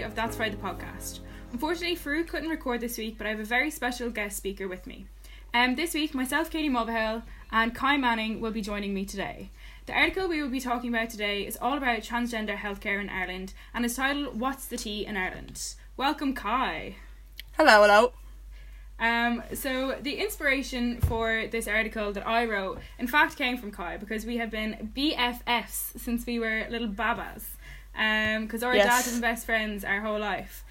of That's Fried the podcast. Unfortunately, Farouk couldn't record this week, but I have a very special guest speaker with me. Um, this week, myself, Katie Mulvihill, and Kai Manning will be joining me today. The article we will be talking about today is all about transgender healthcare in Ireland and is titled What's the Tea in Ireland? Welcome, Kai. Hello, hello. Um, so the inspiration for this article that I wrote, in fact, came from Kai because we have been BFFs since we were little babas. Because our Yes. dads and best friends our whole life.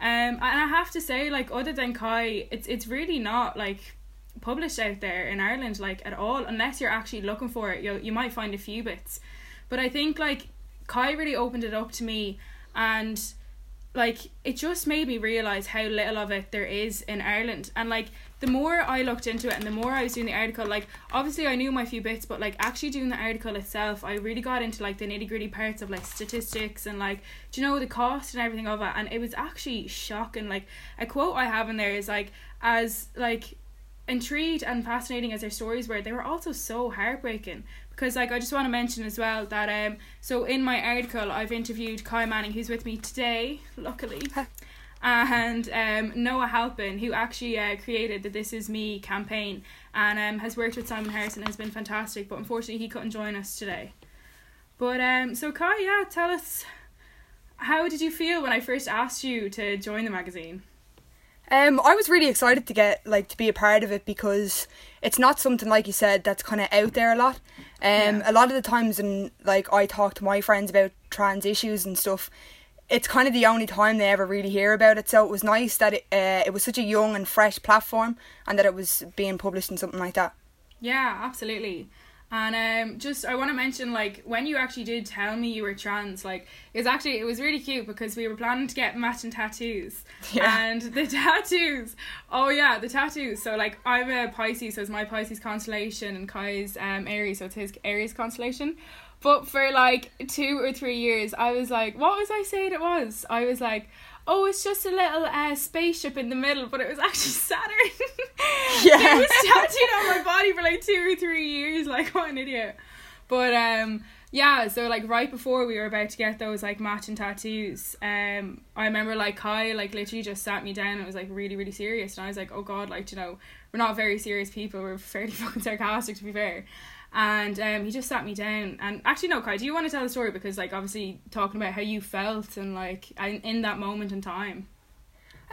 Um, and I have to say, like, other than Kai, it's it's really not like published out there in Ireland, like at all. Unless you're actually looking for it, you you might find a few bits. But I think like Kai really opened it up to me, and like it just made me realize how little of it there is in Ireland. And like the more I looked into it and the more I was doing the article like obviously I knew my few bits but like actually doing the article itself I really got into like the nitty gritty parts of like statistics and like do you know the cost and everything of it. And it was actually shocking. Like a quote I have in there is like as like intrigued and fascinating as their stories were they were also so heartbreaking because like I just want to mention as well that um so in my article I've interviewed Kai Manning who's with me today luckily. And um Noah Halpin who actually uh, created the This Is Me campaign and um has worked with Simon Harrison has been fantastic but unfortunately he couldn't join us today. But um so Kai yeah tell us how did you feel when I first asked you to join the magazine Um, I was really excited to get like to be a part of it because it's not something like you said that's kind of out there a lot. Um, Yeah. a lot of the times, and like I talk to my friends about trans issues and stuff, it's kind of the only time they ever really hear about it. So it was nice that it uh, it was such a young and fresh platform, and that it was being published in something like that. Yeah, absolutely. And um, just I want to mention like when you actually did tell me you were trans, like it was actually it was really cute because we were planning to get matching tattoos, Yeah. and the tattoos. Oh yeah, the tattoos. So like I'm a Pisces, so it's my Pisces constellation, and Kai's um Aries, so it's his Aries constellation. But for like two or three years, I was like, what was I saying it was? I was like, oh, it's just a little uh, spaceship in the middle, but it was actually Saturn. Yeah. it was tattooed on my body for like two or three years. Like, what an idiot. But um, yeah. So like right before we were about to get those like matching tattoos, um, I remember like Kai like literally just sat me down and was like really really serious, and I was like, oh god, like you know, we're not very serious people. We're fairly fucking sarcastic to be fair. And um, he just sat me down. And actually, no, Kai, do you want to tell the story? Because, like, obviously, talking about how you felt and, like, in, in that moment in time.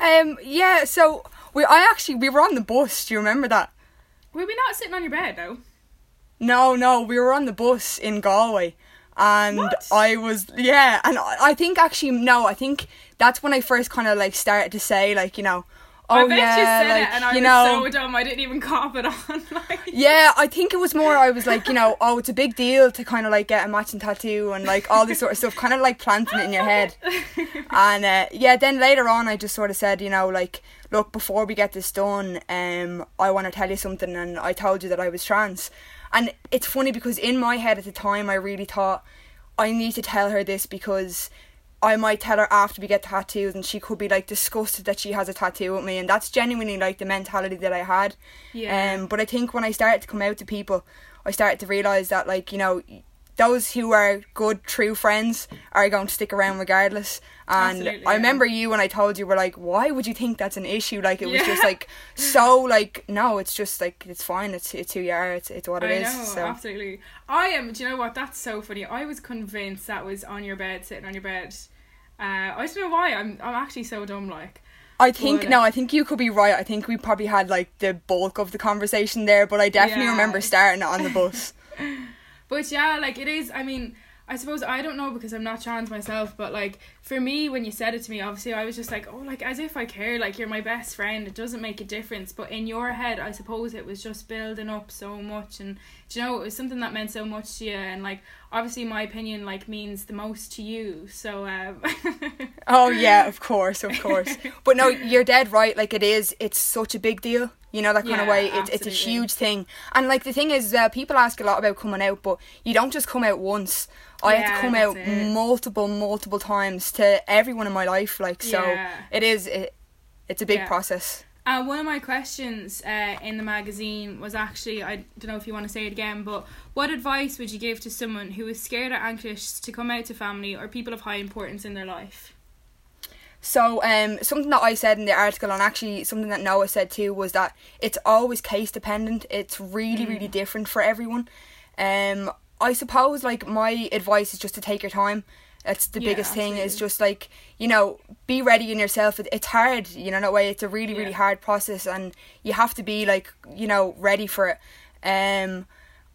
Um, yeah. So we, I actually we were on the bus. Do you remember that? Were we not sitting on your bed, though? No, no, we were on the bus in Galway. And What? I was, yeah, and I I think actually, no, I think that's when I first kind of like started to say, like, you know, oh, I bet yeah, you said like, it, and I you was know, so dumb. I didn't even cop it on. like, yeah, I think it was more, I was like, you know, oh, it's a big deal to kind of like get a matching tattoo and like all this sort of stuff, kind of like planting it in your head. And uh, yeah, then later on, I just sort of said, you know, like, look, before we get this done, um, I want to tell you something, and I told you that I was trans. And it's funny because in my head at the time, I really thought I need to tell her this because I might tell her after we get tattoos, and she could be like disgusted that she has a tattoo with me, and that's genuinely like the mentality that I had. Yeah. Um, but I think when I started to come out to people, I started to realize that like you know those who are good true friends are going to stick around regardless. And Absolutely, I yeah. remember you when I told you were like, why would you think that's an issue? Like it was just like so like no, it's just like it's fine. It's it's who you are. It's it's what it I is. know, so absolutely. I am. Do you know what? That's so funny. I was convinced that was on your bed, sitting on your bed. Uh, I don't know why. I'm. I'm actually so dumb. Like. I think But- no, I think you could be right. I think we probably had like the bulk of the conversation there, but I definitely Yeah. remember starting it on the bus. But yeah, like it is. I mean, I suppose I don't know because I'm not trans myself, but like for me, when you said it to me, obviously I was just like, oh, like as if I care. Like you're my best friend. It doesn't make a difference. But in your head, I suppose it was just building up so much, and do you know, it was something that meant so much to you, and like obviously my opinion like means the most to you. So um. Oh yeah, of course, of course. But no, you're dead right. Like it is, it's such a big deal. You know that kind of way. It's it's a huge thing. And like the thing is, uh, people ask a lot about coming out, but you don't just come out once. I had to come out it. multiple, multiple times to everyone in my life. Like so, Yeah. it is. It, it's a big Yeah. process. Uh, one of my questions uh, in the magazine was actually I don't know if you want to say it again, but what advice would you give to someone who is scared or anxious to come out to family or people of high importance in their life? So um, something that I said in the article, and actually something that Noah said too, was that it's always case dependent. It's really, really different for everyone. Um, I suppose like my advice is just to take your time. That's the Yeah, biggest thing. Is just like you know, be ready in yourself. It, it's hard, you know, that way. It's a really, really Yeah. hard process, and you have to be like you know ready for it. Um,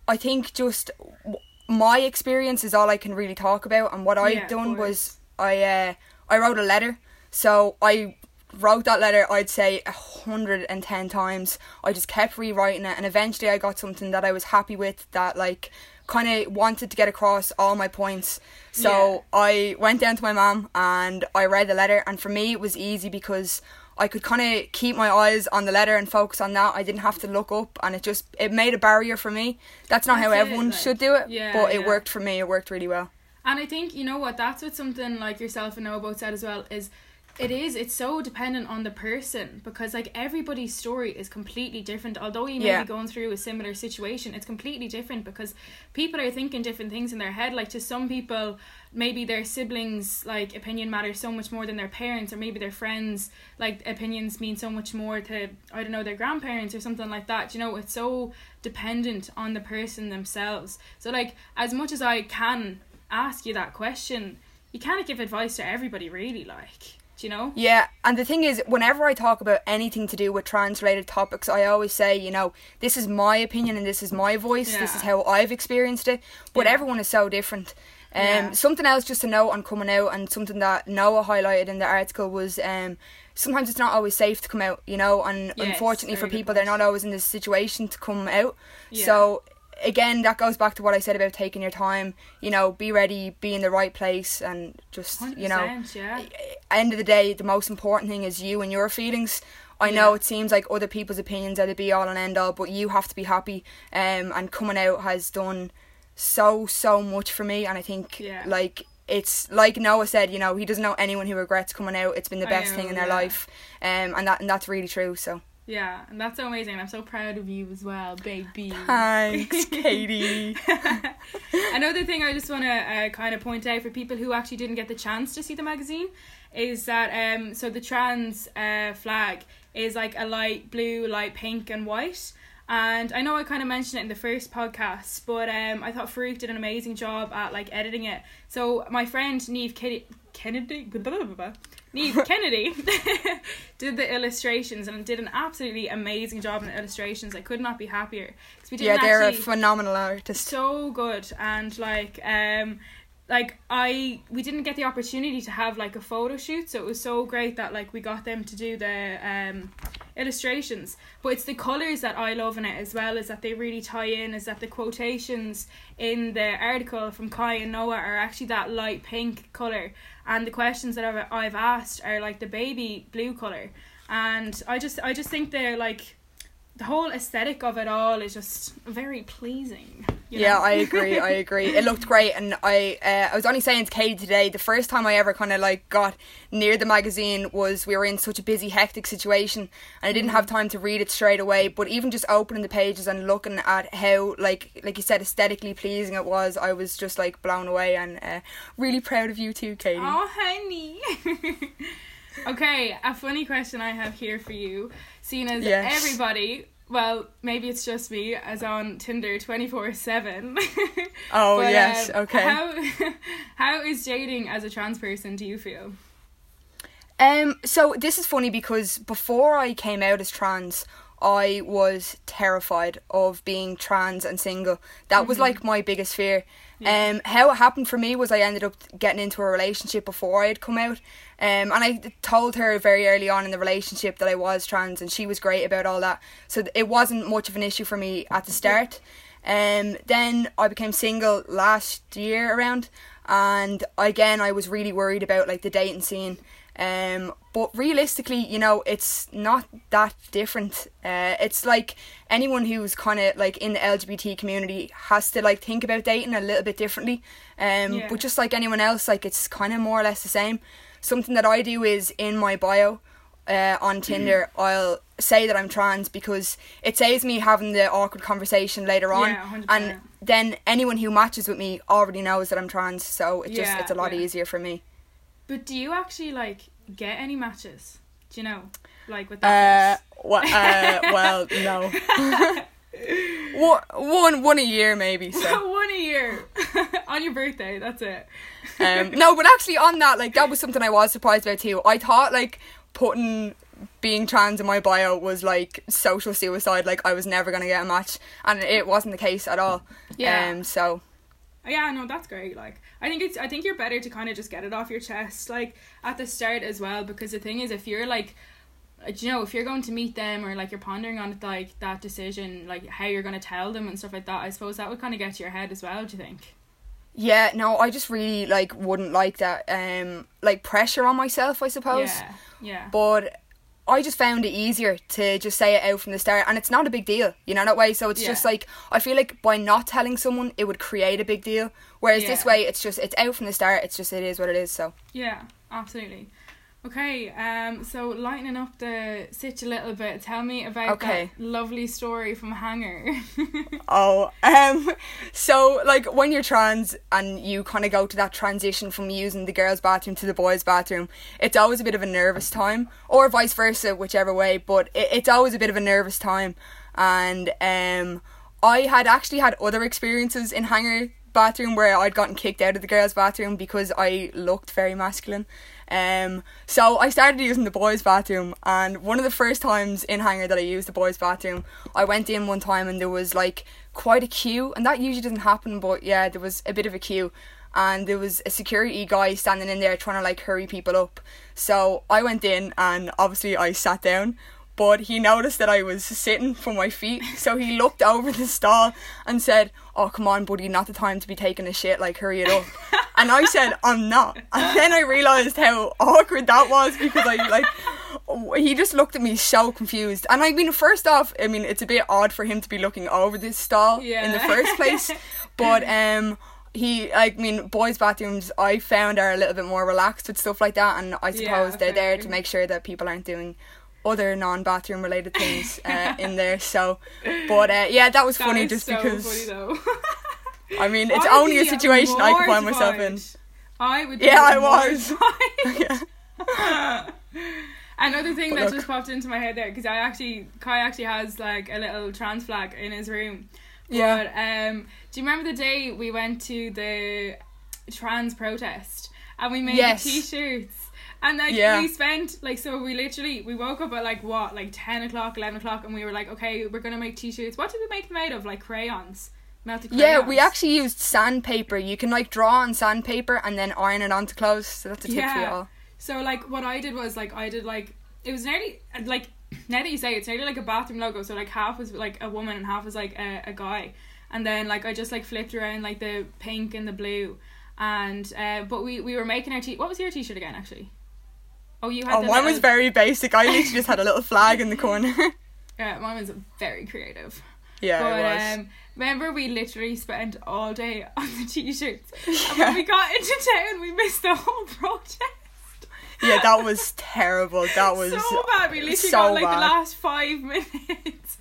I think just w- my experience is all I can really talk about, and what Yeah, I've done was I uh, I wrote a letter. So I wrote that letter. I'd say a hundred and ten times. I just kept rewriting it, and eventually I got something that I was happy with. That like kind of wanted to get across all my points. So I went down to my mom and I read the letter, and for me it was easy because. I could kind of keep my eyes on the letter and focus on that. I didn't have to look up, and it just it made a barrier for me. That's not how That's it, everyone like- should do it, Yeah, but it yeah. worked for me. It worked really well. And I think you know what that's what something like yourself and Noah both said as well is it is it's so dependent on the person because like everybody's story is completely different. Although you may Yeah. be going through a similar situation it's completely different because people are thinking different things in their head. Like to some people maybe their siblings like opinion matters so much more than their parents or maybe their friends like opinions mean so much more to I don't know their grandparents or something like that. You know it's so dependent on the person themselves. So like as much as I can ask you that question you can't give advice to everybody really like do you know Yeah, and the thing is, whenever I talk about anything to do with trans related topics, I always say, you know, this is my opinion and this is my voice. This is how I've experienced it. But Yeah. everyone is so different. Um, Yeah. Something else just to note on coming out, and something that Noah highlighted in the article was um, sometimes it's not always safe to come out, you know, and Yes, unfortunately for people, they're not always in this situation to come out. Yeah. So again, that goes back to what I said about taking your time. You know, be ready, be in the right place, and just you know yeah end of the day, the most important thing is you and your feelings. I know Yeah. it seems like other people's opinions are the be all and end all, but you have to be happy. Um, and coming out has done so so much for me, and I think Yeah. like it's like Noah said, you know, he doesn't know anyone who regrets coming out. It's been the best know, thing in their life, um, and that and that's really true. So Yeah, and that's so amazing. I'm so proud of you as well, baby. thanks, Katie. Another thing I just want to uh, kind of point out for people who actually didn't get the chance to see the magazine is that um so the trans uh, flag is like a light blue, light pink, and white. And I know I kind of mentioned it in the first podcast, but um, I thought Farouk did an amazing job at like editing it. So my friend Neve Kennedy, blah, blah, blah. Neve Kennedy did the illustrations and did an absolutely amazing job in the illustrations. I could not be happier. we yeah, they're a phenomenal artist. so good and like um like I we didn't get the opportunity to have like a photo shoot so it was so great that like we got them to do the um illustrations but it's the colors that I love in it as well is that they really tie in is that the quotations in the article from Kai and Noah are actually that light pink color and the questions that I've, I've asked are like the baby blue color and I just I just think they're like the whole aesthetic of it all is just very pleasing. You Yeah, know? I agree. I agree. It looked great, and I uh, I was only saying to Katie today. The first time I ever kind of like got near the magazine was we were in such a busy, hectic situation, and I didn't have time to read it straight away. But even just opening the pages and looking at how like like you said aesthetically pleasing it was, I was just like blown away and uh, really proud of you too, Katie. Oh, honey. okay, a funny question I have here for you. Seeing as Yes. everybody, well, maybe it's just me, as on Tinder 24 7. Oh, yes, okay. How, how is dating as a trans person, do you feel? Um, so this is funny because before I came out as trans, I was terrified of being trans and single. That was like my biggest fear. Um, how it happened for me was I ended up getting into a relationship before I had come out. Um, and I told her very early on in the relationship that I was trans, and she was great about all that. So it wasn't much of an issue for me at the start. Um, then I became single last year around, and again I was really worried about like the dating scene. Um, but realistically, you know, it's not that different. Uh, it's like anyone who's kind of like in the LGBT community has to like think about dating a little bit differently. Um, Yeah. but just like anyone else, like it's kind of more or less the same. Something that I do is in my bio uh, on Tinder, I'll say that I'm trans because it saves me having the awkward conversation later on, Yeah, 100%. and then anyone who matches with me already knows that I'm trans. So it just it's a lot yeah. easier for me. But do you actually like get any matches? Do you know, like with Uh, that? uh, well, no. one, one, one a year maybe. So. One a year on your birthday. That's it. Um, no, but actually on that, like that was something I was surprised about too. I thought like putting being trans in my bio was like social suicide. Like I was never gonna get a match, and it wasn't the case at all. Yeah. Um. So Yeah, no, that's great. Like, I think it's, I think you're better to kind of just get it off your chest, like at the start as well. Because the thing is, if you're like, uh, you know, if you're going to meet them or like you're pondering on like that decision, like how you're gonna tell them and stuff like that, I suppose that would kind of get to your head as well. Do you think? yeah, no, I just really like wouldn't like that. Um, like pressure on myself, I suppose. Yeah, yeah, But I just found it easier to just say it out from the start, and it's not a big deal, you know that way. So it's Yeah. just like I feel like by not telling someone, it would create a big deal. Whereas this way, it's just it's out from the start. It's just it is what it is. So yeah, absolutely. Okay, um, so lightening up the sitch a little bit. Tell me about Okay. that lovely story from Hangar. oh, um, so like when you're trans and you kind of go to that transition from using the girls' bathroom to the boys' bathroom, it's always a bit of a nervous time, or vice versa, whichever way. But it, it's always a bit of a nervous time, and um, I had actually had other experiences in Hangar bathroom where I'd gotten kicked out of the girls' bathroom because I looked very masculine. Um, so I started using the boys' bathroom, and one of the first times in Hangar that I used the boys' bathroom, I went in one time and there was like quite a queue, and that usually doesn't happen, but yeah, there was a bit of a queue, and there was a security guy standing in there trying to like hurry people up. So I went in, and obviously I sat down. But he noticed that I was sitting from my feet, so he looked over the stall and said, "Oh, come on, buddy, not the time to be taking a shit. Like, hurry it up." and I said, "I'm not." And then I realized how awkward that was because I like he just looked at me so confused. And I mean, first off, I mean, it's a bit odd for him to be looking over this stall in the first place, but um. He, I mean, boys' bathrooms I found are a little bit more relaxed with stuff like that, and I suppose Yeah, they're there to make sure that people aren't doing other non-bathroom related things uh, in there. So, but uh, yeah, that was That funny just so because. funny. I mean, it's only a situation I can find myself in. I would. Yeah, I was. Yeah. Another thing But that look. just popped into my head there because I actually Kai actually has like a little trans flag in his room. Yeah. But um, do you remember the day we went to the trans protest and we made Yes. t-shirts? And like Yeah. we spent like so we literally we woke up at like what like ten o'clock eleven o'clock and we were like okay we're gonna make t-shirts. What did we make them out of? Like crayons, melted crayons. Yeah, we actually used sandpaper. You can like draw on sandpaper and then iron it onto clothes. So that's a tip for y'all. So like what I did was like I did like it was nearly like now that you say it, it's nearly like a bathroom logo. So like half was like a woman and half was like a, a guy, and then like I just like flipped around like the pink and the blue, and uh, but we we were making our t. What was your t shirt again? Actually, oh you had Oh, the mine was very basic. I literally just had a little flag in the corner. Yeah, mine was very creative. yeah, but it was. um, remember we literally spent all day on the t-shirts, and when we got into town, we missed the whole protest. yeah, that was terrible. That was so bad. We literally so got like bad. the last five minutes.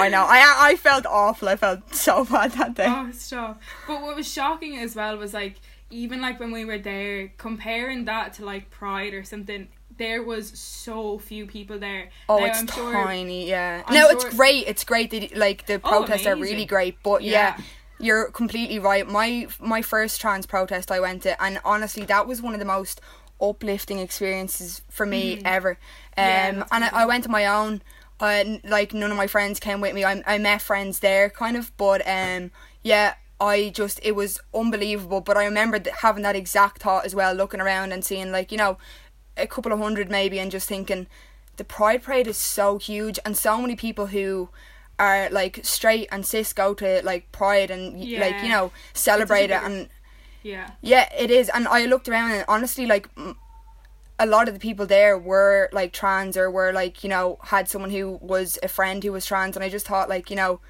I know. I I felt awful. I felt so bad that day. oh, stop. But what was shocking as well was like even like when we were there, comparing that to like Pride or something. There was so few people there. Oh, Now, it's I'm sure- tiny. Yeah. I'm no, sure- it's great. It's great that like the Oh, protests are really great. But yeah. Yeah. you're completely right. My my first trans protest I went to, and honestly, that was one of the most uplifting experiences for me ever. Um. Yeah, and I. I went to my own. Uh, like none of my friends came with me. I I met friends there, kind of, but um, yeah. I just it was unbelievable, but I remember having that exact thought as well, looking around and seeing like you know, a couple of hundred maybe, and just thinking, the Pride Parade is so huge, and so many people who are like straight and cis go to like Pride and y like you know celebrate it, and Yeah. yeah, it is. And I looked around and honestly, like a lot of the people there were like trans or were like you know had someone who was a friend who was trans, and I just thought like you know.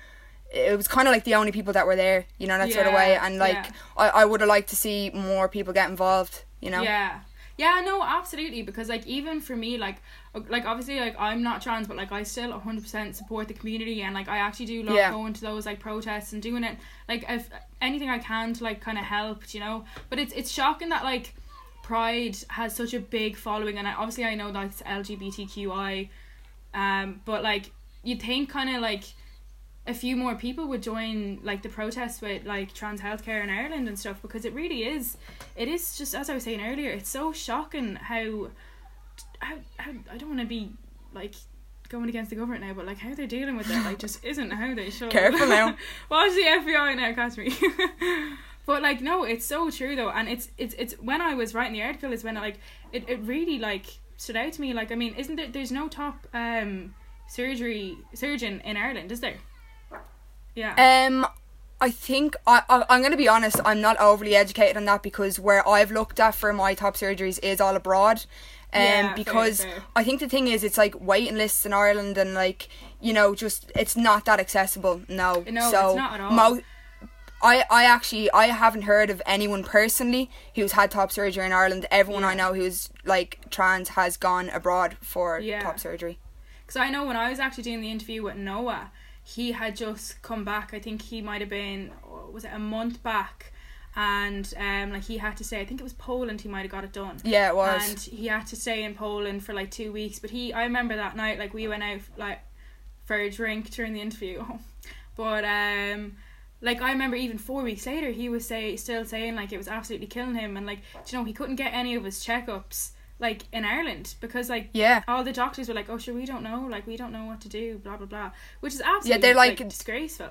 It was kind of like the only people that were there, you know, that sort of way. And like, yeah. I, I would have liked to see more people get involved, you know. Yeah. Yeah, no, absolutely. Because like even for me, like like obviously like I'm not trans, but like I still 100% support the community, and like I actually do love Yeah. going to those like protests and doing it like if anything I can to like kind of help, you know. But it's it's shocking that like Pride has such a big following, and I, obviously I know that's LGBTQI, um, but like you'd think kind of like a few more people would join like the protests with like trans healthcare in Ireland and stuff because it really is it is just as I was saying earlier it's so shocking how how, how I don't want to be like going against the government now but like how they're dealing with it like just isn't how they should. Careful now. watch the FBI now catch me. But like no it's so true though and it's it's it's when I was writing the article is when like it, it really like stood out to me like I mean isn't there there's no top um surgery surgeon in Ireland is there yeah. Um, I think I, I I'm gonna be honest. I'm not overly educated on that because where I've looked at for my top surgeries is all abroad. Um, Yeah, because fair. I think the thing is, it's like waiting lists in Ireland and like you know, just it's not that accessible. No, No, so it's not at all. Mo- I, I actually I haven't heard of anyone personally who's had top surgery in Ireland. Everyone I know who's like trans has gone abroad for Yeah. top surgery. Because I know when I was actually doing the interview with Noah, he had just come back. I think he might have been, was it a month back? And um, like he had to stay. I think it was Poland. He might have got it done. Yeah, it was. And he had to stay in Poland for like two weeks. But he, I remember that night, like we went out like for a drink during the interview. but um, like I remember even four weeks later, he was say still saying like it was absolutely killing him, and like do you know he couldn't get any of his checkups like in Ireland because like yeah. all the doctors were like, "Oh, sure, we don't know. Like, we don't know what to do." Blah blah blah, which is absolutely they're like, like- disgraceful.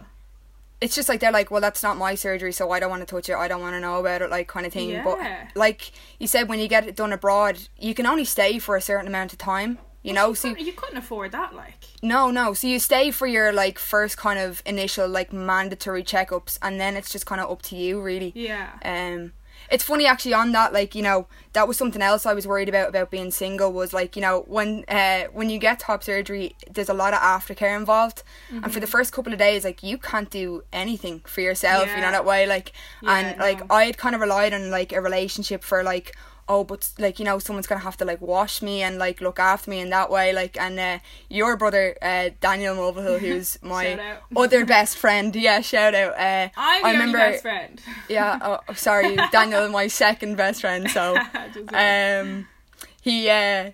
it's just like they're like, well, that's not my surgery, so I don't want to touch it. I don't want to know about it, like kind of thing. Yeah. But like you said, when you get it done abroad, you can only stay for a certain amount of time. You know, you, so couldn't, you couldn't afford that. Like, no, no. So you stay for your like first kind of initial like mandatory checkups, and then it's just kind of up to you, really. yeah, Um, it's funny actually on that, like you know, that was something else I was worried about about being single was like you know when uh when you get top surgery, there's a lot of aftercare involved, and for the first couple of days, like you can't do anything for yourself, you know that way, like, Yeah, and like. I had kind of relied on like a relationship for like. Oh, but like you know, someone's gonna have to like wash me and like look after me in that way. Like, and uh, your brother uh, Daniel Mulvihill, who's my other best friend, yeah, shout out. Uh, I'm I remember, best friend. yeah, oh, sorry, Daniel, my second best friend. So, um, he uh,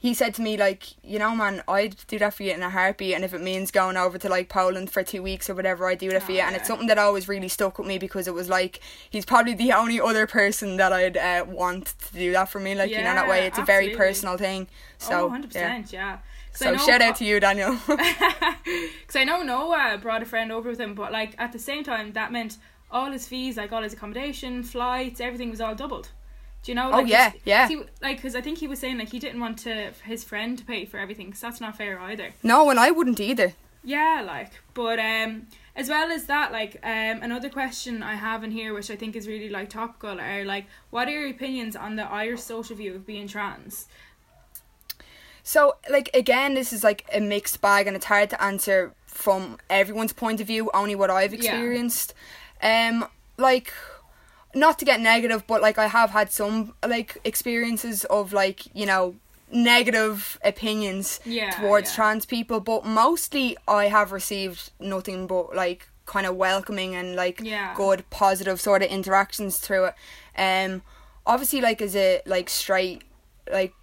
he said to me like, you know, man, I'd do that for you in a heartbeat, and if it means going over to like Poland for two weeks or whatever, I'd do that for Oh, you. And yeah. it's something that always really stuck with me because it was like he's probably the only other person that I'd uh, want to do that for me. Like you know that way, Yeah, it's a very personal thing. So, oh, 100 yeah. yeah. So shout out to you, Daniel. Because I know Noah brought a friend over with him, but like at the same time, that meant all his fees, like all his accommodation, flights, everything was all doubled. Do you know? Oh, Like, yeah, yeah. he- like, because I think he was saying like he didn't want to his friend to pay for everything, because that's not fair either. no, and I wouldn't either. Yeah, like, but um, as well as that, like, um, another question I have in here, which I think is really like topical, are like, what are your opinions on the Irish social view of being trans? So, like again, this is like a mixed bag, and it's hard to answer from everyone's point of view. Only what I've Yeah. experienced. Um, like, not to get negative, but like I have had some like experiences of like you know negative opinions Yeah, towards yeah. trans people, but mostly I have received nothing but like kind of welcoming and like Yeah. good positive sort of interactions through it. Um, obviously, like as a like straight like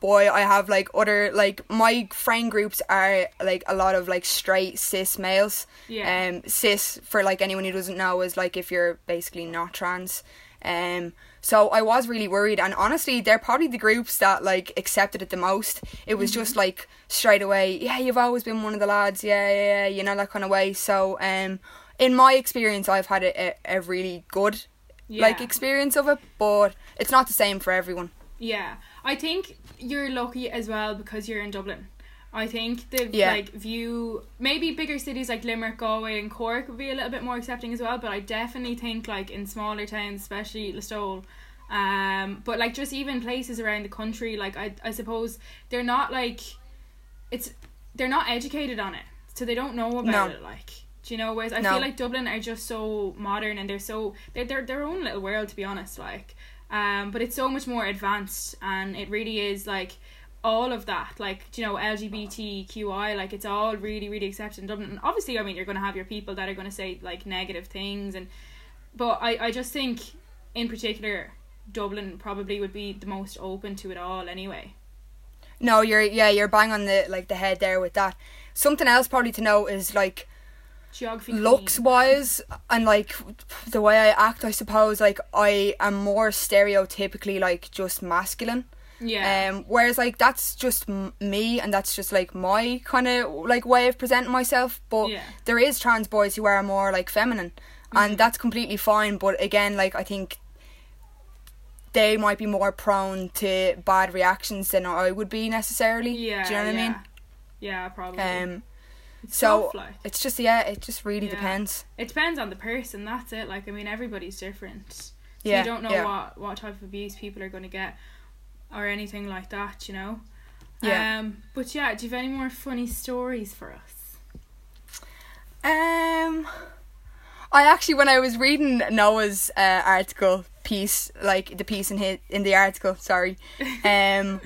boy i have like other like my friend groups are like a lot of like straight cis males. Yeah. um cis for like anyone who doesn't know is like if you're basically not trans. Um so i was really worried and honestly they're probably the groups that like accepted it the most. It was just like straight away yeah you've always been one of the lads. Yeah yeah, yeah you know that kind of way. So um in my experience i've had a, a, a really good like experience of it but it's not the same for everyone. Yeah, I think you're lucky as well because you're in Dublin. I think the Yeah. like view maybe bigger cities like Limerick, Galway, and Cork would be a little bit more accepting as well. But I definitely think like in smaller towns, especially Listowel, um, but like just even places around the country, like I I suppose they're not like it's they're not educated on it, so they don't know about No. it. Like, do you know? Whereas I No. feel like Dublin are just so modern and they're so they're they're their own little world to be honest. Like, um, but it's so much more advanced and it really is like all of that. Like, you know, LGBTQI, like it's all really really accepted in Dublin. And obviously, I mean, you're gonna have your people that are gonna say like negative things and, but I I just think in particular Dublin probably would be the most open to it all anyway. No, you're yeah, you're bang on the like the head there with that. Something else probably to know is like Geography. looks queen. wise and like the way I act, I suppose like I am more stereotypically like just masculine. Yeah. Um, whereas like that's just m- me and that's just like my kind of like way of presenting myself. But Yeah. there is trans boys who are more like feminine, Mm-hmm. and that's completely fine. But again, like I think they might be more prone to bad reactions than I would be necessarily. yeah. Do you know what yeah. I mean? Yeah, probably. Um, It's so tough, like. it's just yeah, it just really Yeah. depends. It depends on the person. That's it. Like I mean, everybody's different. So Yeah, you don't know yeah. what what type of abuse people are going to get, or anything like that. You know. Yeah. Um. But yeah, do you have any more funny stories for us? Um, I actually, when I was reading Noah's uh, article piece, like the piece in his in the article, sorry, um,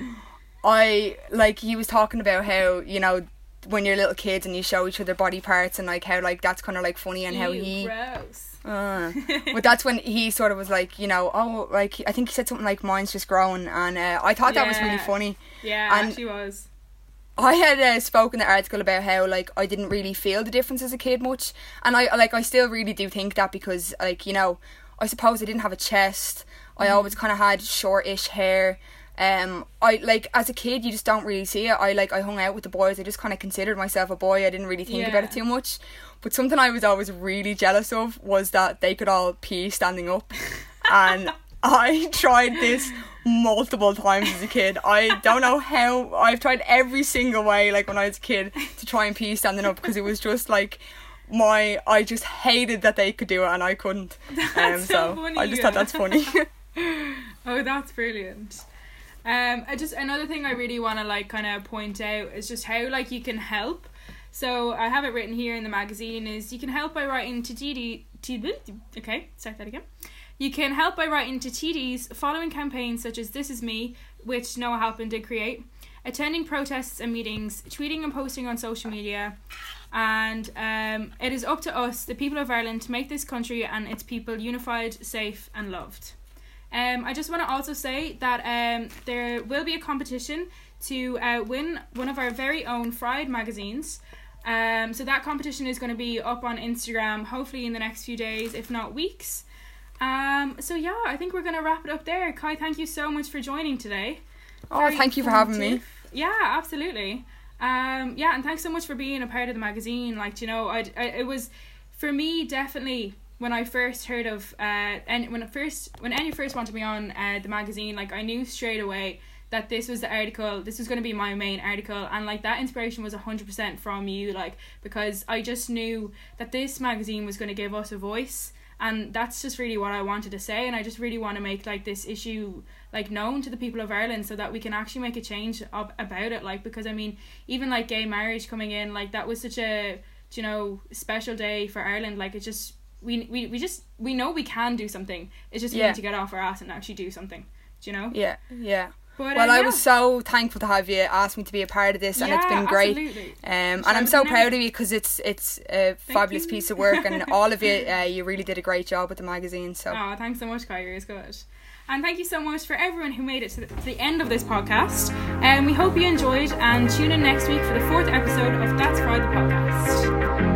I like he was talking about how you know when you're little kids and you show each other body parts and like how like that's kind of like funny and how he. gross. Uh, but that's when he sort of was like, you know, oh, like I think he said something like mine's just growing, and uh, I thought that was really funny. Yeah, And- actually was. I had uh, spoken the article about how like I didn't really feel the difference as a kid much, and I like I still really do think that because like you know I suppose I didn't have a chest. I Mm-hmm. always kind of had shortish hair. Um, I like as a kid you just don't really see it. I like I hung out with the boys. I just kind of considered myself a boy. I didn't really think about it too much. But something I was always really jealous of was that they could all pee standing up, and I tried this multiple times as a kid. I don't know how I've tried every single way like when I was a kid to try and pee standing up because it was just like my I just hated that they could do it and I couldn't. That's so funny, I just thought that's funny. Oh, that's brilliant. Um, I just another thing I really want to like kind of point out is just how like you can help. So I have it written here in the magazine is you can help by writing to TD. Okay, start that again. You can help by writing to TDs following campaigns such as This Is Me, which Noah Halpin did create, attending protests and meetings, tweeting and posting on social media, and um, it is up to us, the people of Ireland, to make this country and its people unified, safe, and loved. Um, I just want to also say that um, there will be a competition to uh, win one of our very own Fried magazines. Um, so that competition is going to be up on Instagram, hopefully in the next few days, if not weeks. Um, so yeah, I think we're going to wrap it up there. Kai, thank you so much for joining today. oh, Very thank you for having me. Yeah, absolutely. Um, yeah, and thanks so much for being a part of the magazine. Like, you know, I, I it was for me definitely when I first heard of uh and when it first when Annie first wanted me on uh, the magazine, like I knew straight away that this was the article, this was going to be my main article, and like that inspiration was hundred percent from you, like because I just knew that this magazine was going to give us a voice, and that's just really what I wanted to say, and I just really want to make like this issue like known to the people of Ireland so that we can actually make a change ab- about it, like because I mean even like gay marriage coming in, like that was such a you know special day for Ireland, like it just we we, we just we know we can do something. It's just we Yeah. need to get off our ass and actually do something. Do you know? Yeah, yeah. But, Well, uh, I was so thankful to have you ask me to be a part of this, and it's been great. absolutely. Um, and I'm so proud of you because it's it's a fabulous you. piece of work, and all of you, uh, you really did a great job with the magazine. So Oh, thanks so much, Kyrie. It's good. And thank you so much for everyone who made it to the, to the end of this podcast. And we hope you enjoyed and tune in next week for the fourth episode of That's Fried the Podcast.